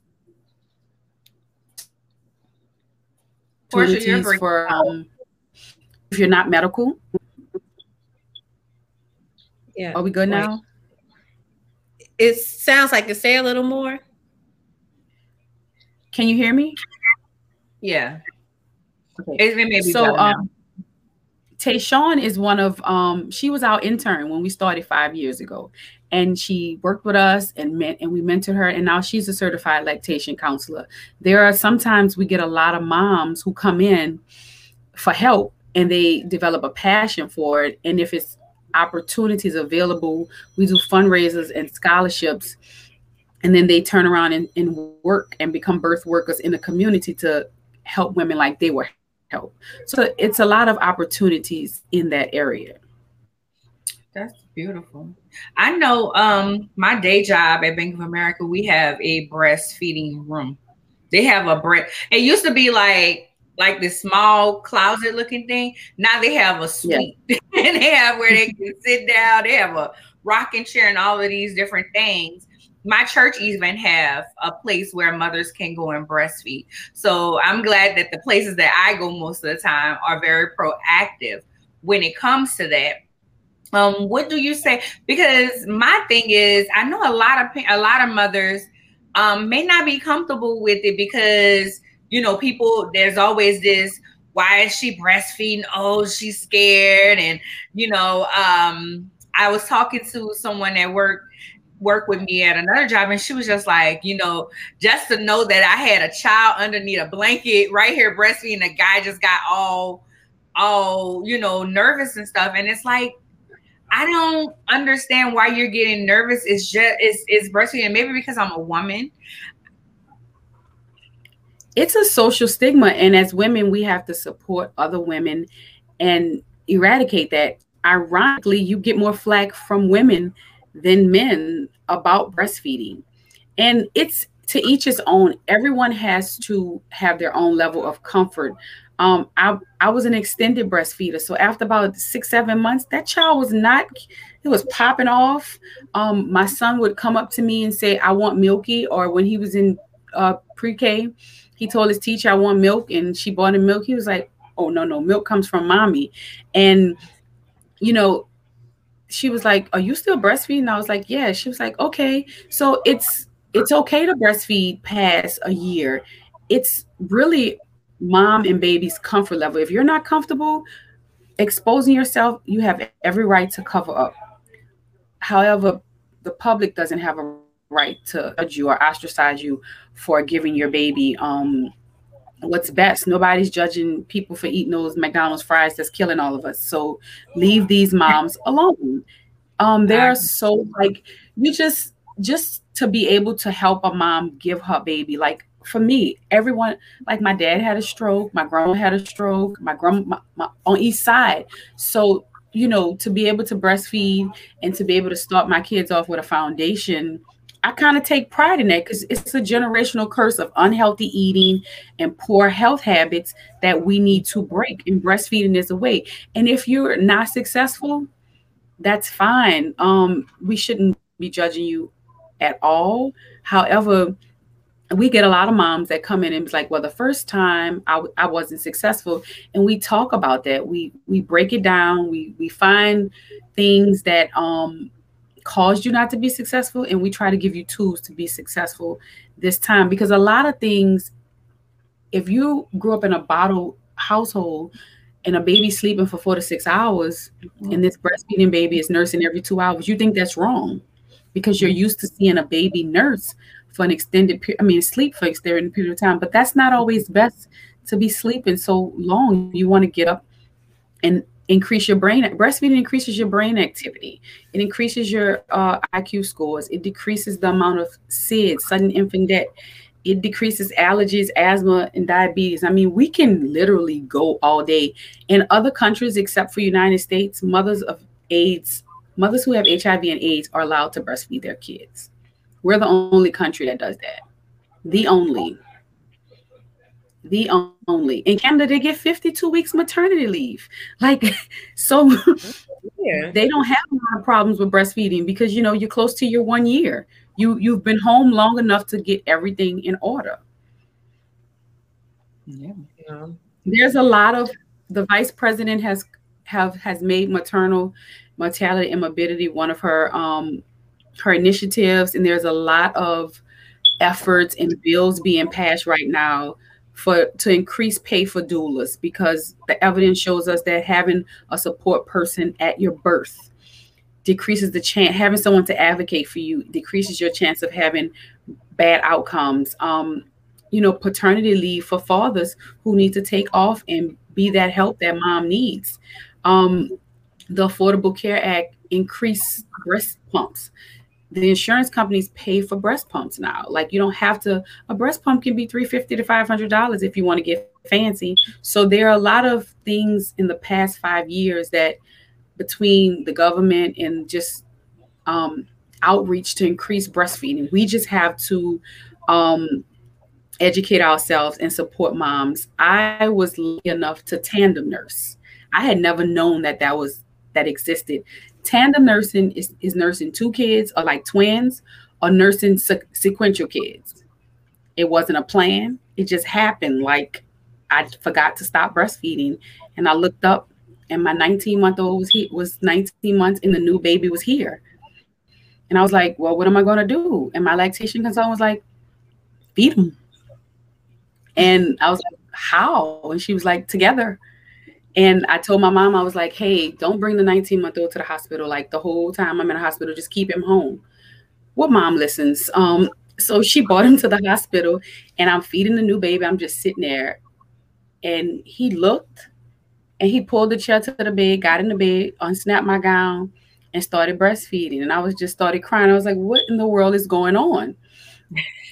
Portia, you're for um, if you're not medical. Yeah. Are we good now? It sounds like to say a little more. Can you hear me? Yeah. Okay. It, it may be so um Tayshawn is one of um she was our intern when we started five years ago and she worked with us and met and we mentored her and now she's a certified lactation counselor. There are sometimes we get a lot of moms who come in for help and they develop a passion for it and if it's opportunities available, we do fundraisers and scholarships and then they turn around and, and work and become birth workers in the community to help women like they were helped. So it's a lot of opportunities in that area. That's beautiful. I know um my day job at Bank of America, we have a breastfeeding room. They have a breast. It used to be like like this small closet looking thing. Now they have a suite yeah. *laughs* and they have where they can sit down. They have a rocking chair and all of these different things my church even have a place where mothers can go and breastfeed. So I'm glad that the places that I go most of the time are very proactive when it comes to that. Um, what do you say? Because my thing is, I know a lot of a lot of mothers um, may not be comfortable with it because you know people. There's always this why is she breastfeeding? Oh, she's scared. And, you know, um, I was talking to someone at work work with me at another job and she was just like you know just to know that i had a child underneath a blanket right here breastfeeding the guy just got all all you know nervous and stuff. And it's like i don't understand why you're getting nervous. It's just it's, it's breastfeeding. Maybe because i'm a woman. It's a social stigma and as women we have to support other women and eradicate that. Ironically you get more flack from women than men about breastfeeding. And it's to each his own. Everyone has to have their own level of comfort. Um, I, I was an extended breastfeeder. So after about six, seven months, that child was not, it was popping off. Um, my son would come up to me and say, I want milky. Or when he was in uh, pre-K, he told his teacher, I want milk. And she bought him milk. He was like, oh, no, no, milk comes from mommy. And, you know, she was like, "Are you still breastfeeding?" I was like, "Yeah." She was like, "Okay." So it's it's okay to breastfeed past a year. It's really mom and baby's comfort level. If you're not comfortable exposing yourself, you have every right to cover up. However, the public doesn't have a right to judge you or ostracize you for giving your baby um what's best. Nobody's judging people for eating those McDonald's fries that's killing all of us. So leave these moms *laughs* alone. Um, they're so like you just just to be able to help a mom give her baby. Like for me, everyone like my dad had a stroke, my grandma had a stroke, my grandma on each side. So you know, to be able to breastfeed and to be able to start my kids off with a foundation I kind of take pride in that because it's a generational curse of unhealthy eating and poor health habits that we need to break. And breastfeeding is a way. And if you're not successful, that's fine. Um, we shouldn't be judging you at all. However, we get a lot of moms that come in and be like, well, the first time I, I wasn't successful. And we talk about that. We we break it down. We we find things that um caused you not to be successful and we try to give you tools to be successful this time. Because a lot of things if you grew up in a bottle household and a baby sleeping for four to six hours mm-hmm. and this breastfeeding baby is nursing every two hours you think that's wrong. Because you're used to seeing a baby nurse for an extended period i mean sleep for extended period of time. But that's not always best to be sleeping so long. You want to get up and increase your brain breastfeeding increases your brain activity. It increases your uh, iq scores. It decreases the amount of sids sudden infant death. It decreases allergies asthma and diabetes. I mean we can literally go all day. In other countries except for united states mothers of aids mothers who have hiv and aids are allowed to breastfeed their kids. We're the only country that does that. The only the only. In Canada, they get 52 weeks maternity leave. Like, *laughs* so yeah. they don't have a lot of problems with breastfeeding because you know you're close to your one year. You you've been home long enough to get everything in order. Yeah. yeah. There's a lot of the vice president has have has made maternal mortality and morbidity one of her um her initiatives and there's a lot of efforts and bills being passed right now for to increase pay for doulas because the evidence shows us that having a support person at your birth decreases the chance having someone to advocate for you decreases your chance of having bad outcomes. Um you know paternity leave for fathers who need to take off and be that help that mom needs. Um the affordable care act increase breast pumps the insurance companies pay for breast pumps now. Like you don't have to a breast pump can be 350 to 500 dollars if you want to get fancy. So there are a lot of things in the past 5 years that between the government and just um, outreach to increase breastfeeding. We just have to um, educate ourselves and support moms. I was lucky enough to tandem nurse. I had never known that that was that existed tandem nursing is, is nursing two kids or like twins or nursing se- sequential kids. It wasn't a plan. It just happened. Like I forgot to stop breastfeeding and I looked up and my 19 month old was he was 19 months and the new baby was here. And I was like, well, what am I going to do? And my lactation consultant was like, feed him. And I was like, how? And she was like, together. And I told my mom, I was like, hey, don't bring the 19 month old to the hospital. Like the whole time I'm in the hospital, just keep him home. What well, mom listens? Um, so she brought him to the hospital and I'm feeding the new baby. I'm just sitting there. And he looked and he pulled the chair to the bed, got in the bed, unsnapped my gown, and started breastfeeding. And I was just started crying. I was like, what in the world is going on?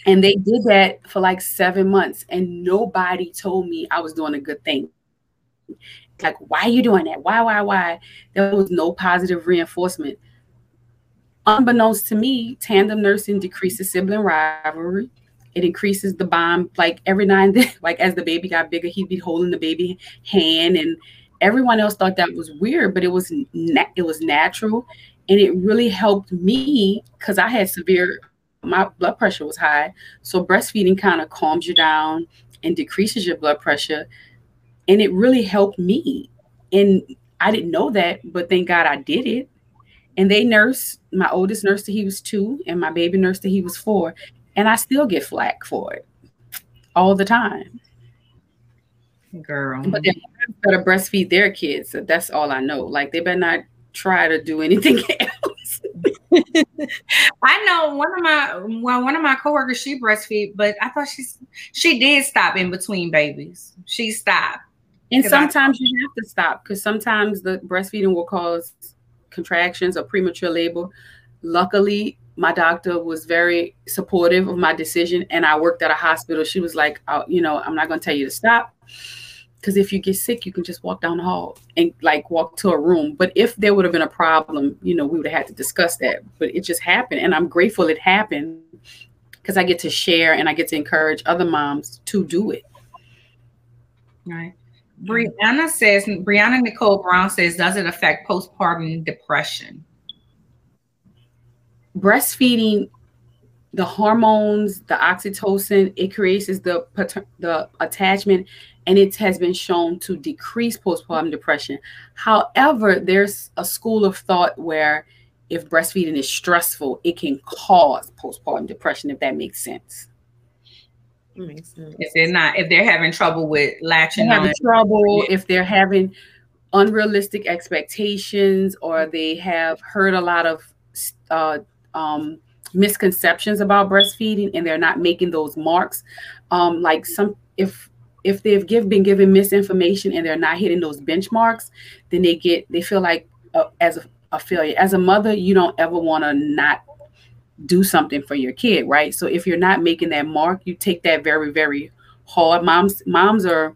And they did that for like seven months, and nobody told me I was doing a good thing like, why are you doing that? Why, why, why? There was no positive reinforcement. Unbeknownst to me, tandem nursing decreases sibling rivalry. It increases the bond. Like every now and then, *laughs* like as the baby got bigger, he'd be holding the baby hand, and everyone else thought that was weird, but it was na- it was natural, and it really helped me because I had severe. My blood pressure was high, so breastfeeding kind of calms you down and decreases your blood pressure and it really helped me. And I didn't know that, but thank God I did it. And they nursed my oldest nursed till he was two, and my baby nursed till he was four. And I still get flack for it all the time. Girl. But they better breastfeed their kids. So that's all I know. Like they better not try to do anything *laughs* else. *laughs* I know one of my well, one of my coworkers she breastfeed, but I thought she's she did stop in between babies. She stopped. And sometimes I, you have to stop because sometimes the breastfeeding will cause contractions or premature labor. Luckily, my doctor was very supportive of my decision, and I worked at a hospital. She was like, oh, "You know, I'm not going to tell you to stop." because if you get sick, you can just walk down the hall and like walk to a room. But if there would have been a problem, you know, we would have had to discuss that. But it just happened. And I'm grateful it happened because I get to share and I get to encourage other moms to do it. Right. Brianna says, Brianna Nicole Brown says, does it affect postpartum depression? Breastfeeding, the hormones, the oxytocin, it creates the the attachment and it has been shown to decrease postpartum depression. However, there's a school of thought where if breastfeeding is stressful, it can cause postpartum depression, if that makes sense. Makes sense. If they're not, if they're having trouble with latching having on. trouble, if they're having unrealistic expectations or they have heard a lot of uh, um, misconceptions about breastfeeding and they're not making those marks. Um, like some, if if they've give, been given misinformation and they're not hitting those benchmarks, then they get they feel like uh, as a, a failure. As a mother, you don't ever want to not do something for your kid, right? So if you're not making that mark, you take that very very hard. Moms moms are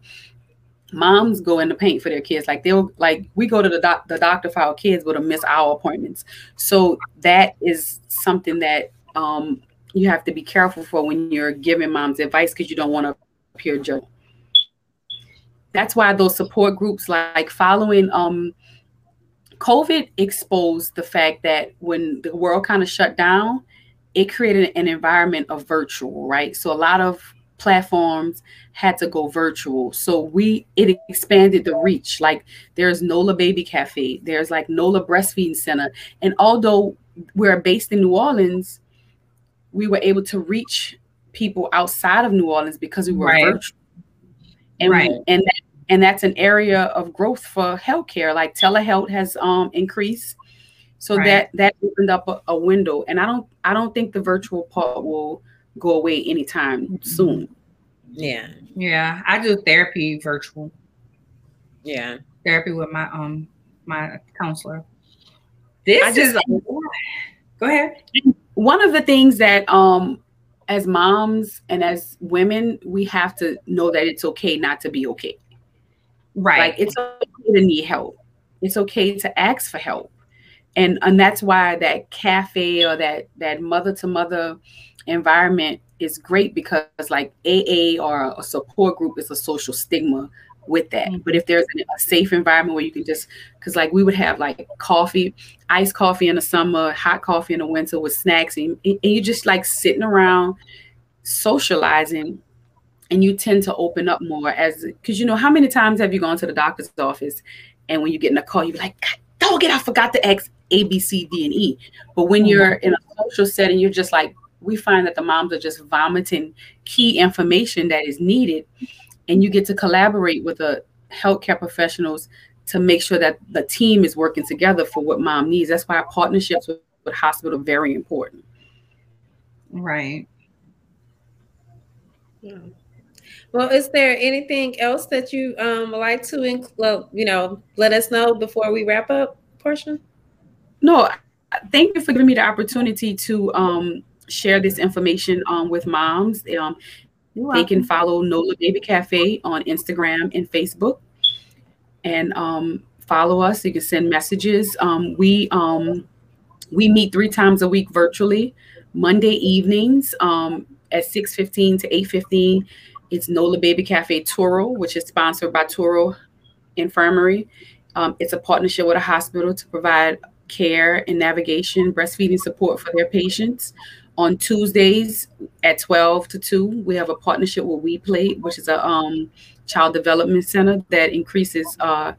moms go in the paint for their kids. Like they'll like we go to the doc, the doctor for our kids, but miss our appointments. So that is something that um, you have to be careful for when you're giving moms advice because you don't want to appear judgmental that's why those support groups like following um covid exposed the fact that when the world kind of shut down it created an environment of virtual right? So a lot of platforms had to go virtual. So we it expanded the reach. Like there's nola baby cafe there's like nola breastfeeding center. And although we're based in new orleans we were able to reach people outside of new orleans because we were right. virtual. And right. and that, and that's an area of growth for healthcare. Like telehealth has um, increased, so right. that that opened up a, a, window. And I don't I don't think the virtual part will go away anytime mm-hmm. soon. Yeah, yeah. I do therapy virtual. Yeah, therapy with my um my counselor. This I just, is go ahead. One of the things that um as moms and as women, we have to know that it's okay not to be okay. Right. Like it's okay to need help. It's okay to ask for help. And and that's why that cafe or that that mother to mother environment is great because like AA or a support group is a social stigma with that. Mm-hmm. But if there's a safe environment where you can just, because like we would have like coffee, iced coffee in the summer, hot coffee in the winter with snacks, and, and you just like sitting around socializing and you tend to open up more as because you know how many times have you gone to the doctor's office and when you get in a call you're like dog it i forgot to X a b c d and e but when mm-hmm. you're in a social setting you're just like we find that the moms are just vomiting key information that is needed and you get to collaborate with the healthcare professionals to make sure that the team is working together for what mom needs. That's why partnerships with, with hospital are very important. Right. Yeah. Well, is there anything else that you um would like to include? You know, let us know before we wrap up. Portia. No, thank you for giving me the opportunity to um share this information um with moms. Um, they can follow Nola Baby Cafe on Instagram and Facebook, and um, follow us. You can send messages. Um, we um, we meet three times a week virtually. Monday evenings um, at six fifteen to eight fifteen. It's Nola Baby Cafe Touro, which is sponsored by Touro Infirmary. Um, it's a partnership with a hospital to provide care and navigation, breastfeeding support for their patients. On Tuesdays at 12 to 2, we have a partnership with We Play, which is a um, child development center that increases uh,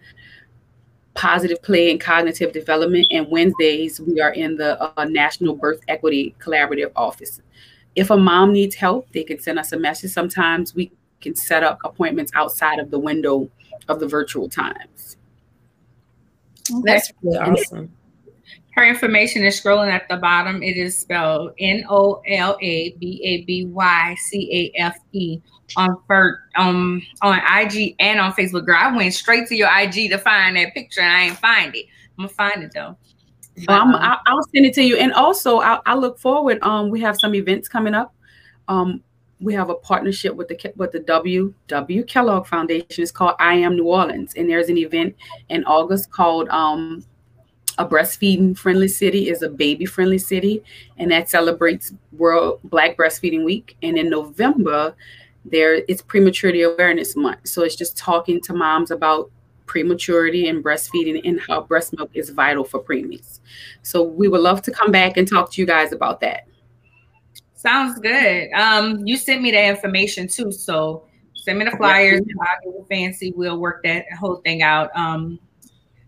positive play and cognitive development. And Wednesdays, we are in the uh, National Birth Equity Collaborative Office. If a mom needs help, they can send us a message. Sometimes we can set up appointments outside of the window of the virtual times. Okay. That's really awesome. Her information is scrolling at the bottom. It is spelled N O L A B A B Y C A F E on first, um on IG and on Facebook. Girl, I went straight to your IG to find that picture and I ain't find it. I'm gonna find it though. Um, I, will send it to you, and also I, I look forward. Um, we have some events coming up. Um, we have a partnership with the with the W W Kellogg Foundation. It's called I Am New Orleans, and there's an event in August called um, a breastfeeding friendly city is a baby friendly city, and that celebrates World Black Breastfeeding Week. And in November, there it's prematurity awareness month, so it's just talking to moms about prematurity and breastfeeding and how breast milk is vital for preemies. So we would love to come back and talk to you guys about that. Sounds good. Um, you sent me that information too, so send me the flyers. I'll get fancy. We'll work that whole thing out. Um,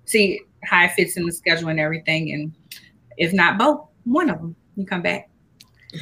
see how it fits in the schedule and everything, and if not both, one of them, you come back.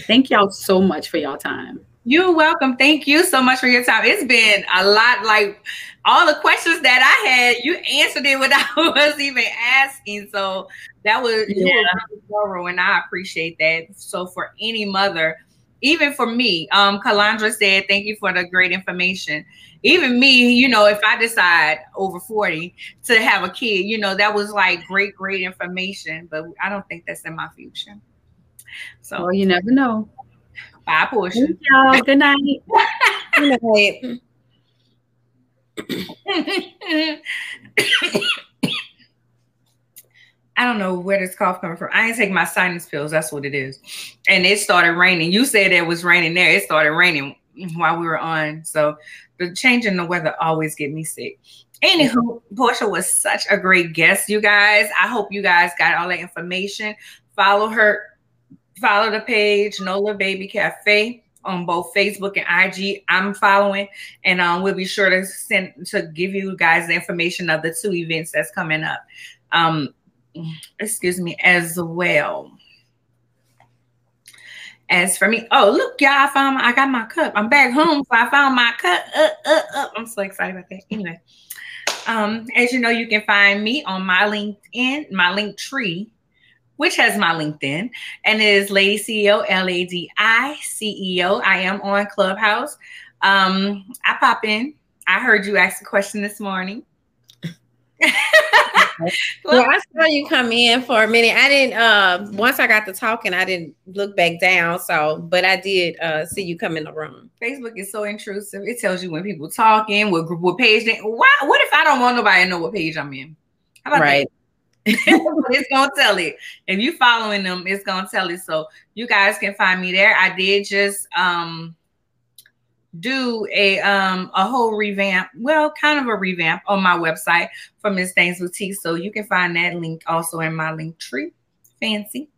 Thank y'all so much for y'all time. You're welcome. Thank you so much for your time. It's been a lot like all the questions that I had, you answered it without *laughs* us even asking. So that was yeah. really thorough, and I appreciate that. So for any mother, even for me, um, Kalandra said, "Thank you for the great information." Even me, you know, if I decide over forty to have a kid, you know, that was like great, great information. But I don't think that's in my future. So well, you never know. Bye, Portia. Good night. *laughs* Good night. I don't know where this cough coming from. I ain't taking my sinus pills. That's what it is. And it started raining. You said it was raining there. It started raining while we were on. So the change in the weather always get me sick. Anywho, Portia was such a great guest, you guys. I hope you guys got all that information. Follow her, follow the page, Nola Baby Cafe on both Facebook and IG. I'm following, and um, we'll be sure to send to give you guys the information of the two events that's coming up. Um, excuse me, as well. As for me, oh look, y'all, I found my, I got my cup. I'm back home, so I found my cup. Uh, uh, uh. I'm so excited about that. Anyway, um, as you know, you can find me on my LinkedIn, my link tree which has my LinkedIn, and is Ladi CEO, L A D I C E O. I am on Clubhouse. Um, I pop in. I heard you ask a question this morning. *laughs* well, I saw you come in for a minute. I didn't. Uh, once I got to talking, I didn't look back down. So, but I did uh, see you come in the room. Facebook is so intrusive. It tells you when people talking, what group, what page. They, why? What if I don't want nobody to know what page I'm in? How about right. That? It's gonna tell it. If you following them, it's gonna tell it. So you guys can find me there. I did just um do a um a whole revamp, well, kind of a revamp on my website for Mz Thangz Boutique. So you can find that link also in my link tree. Fancy.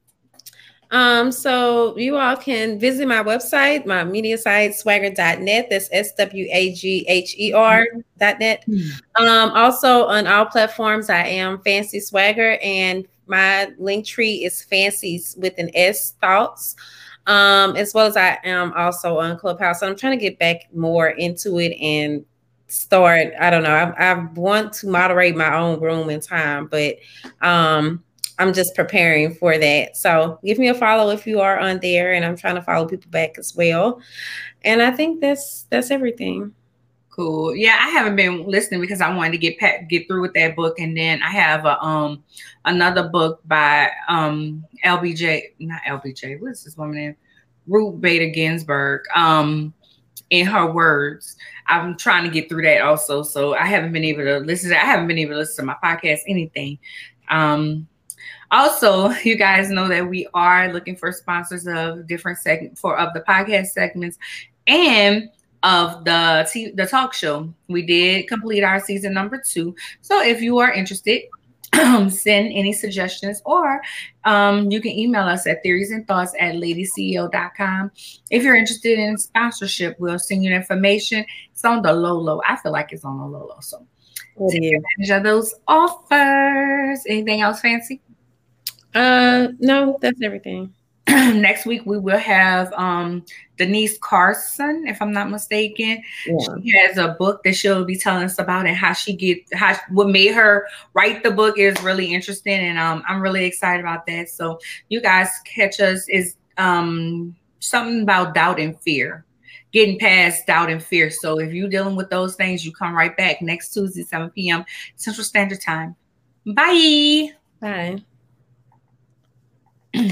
Um, so you all can visit my website, my media site, swagher.net. That's S-W-A-G-H-E-R.net. Mm-hmm. Um, also on all platforms, I am Fancy SwagHer, and my link tree is Fancies with an S thoughts. Um, as well as I am also on Clubhouse. So I'm trying to get back more into it and start. I don't know. I, I want to moderate my own room in time, but um I'm just preparing for that. So give me a follow if you are on there, and I'm trying to follow people back as well. And I think that's that's everything. Cool. Yeah, I haven't been listening because I wanted to get pat, get through with that book, and then I have a um another book by um LBJ, not LBJ. What's this woman name? Ruth Bader Ginsburg. Um, in her words. I'm trying to get through that also. So I haven't been able to listen to I haven't been able to listen to my podcast, anything. Um, also, you guys know that we are looking for sponsors of different segments for of the podcast segments and of the t- the talk show. We did complete our season number two. So if you are interested, *clears throat* send any suggestions or um, you can email us at theories and thoughts at ladiceo.com. If you're interested in sponsorship, we'll send you information. It's on the low low. I feel like it's on the low low. So take advantage of those offers. Anything else fancy? Uh, no, that's everything. *clears throat* next week we will have um, Denise Carson, if I'm not mistaken. Yeah. She has a book that she'll be telling us about and how she get how what made her write the book is really interesting, and um, I'm really excited about that. So you guys catch us is um, something about doubt and fear. Getting past doubt and fear. So if you're dealing with those things, you come right back next Tuesday, 7 p.m. Central Standard Time. Bye. Bye.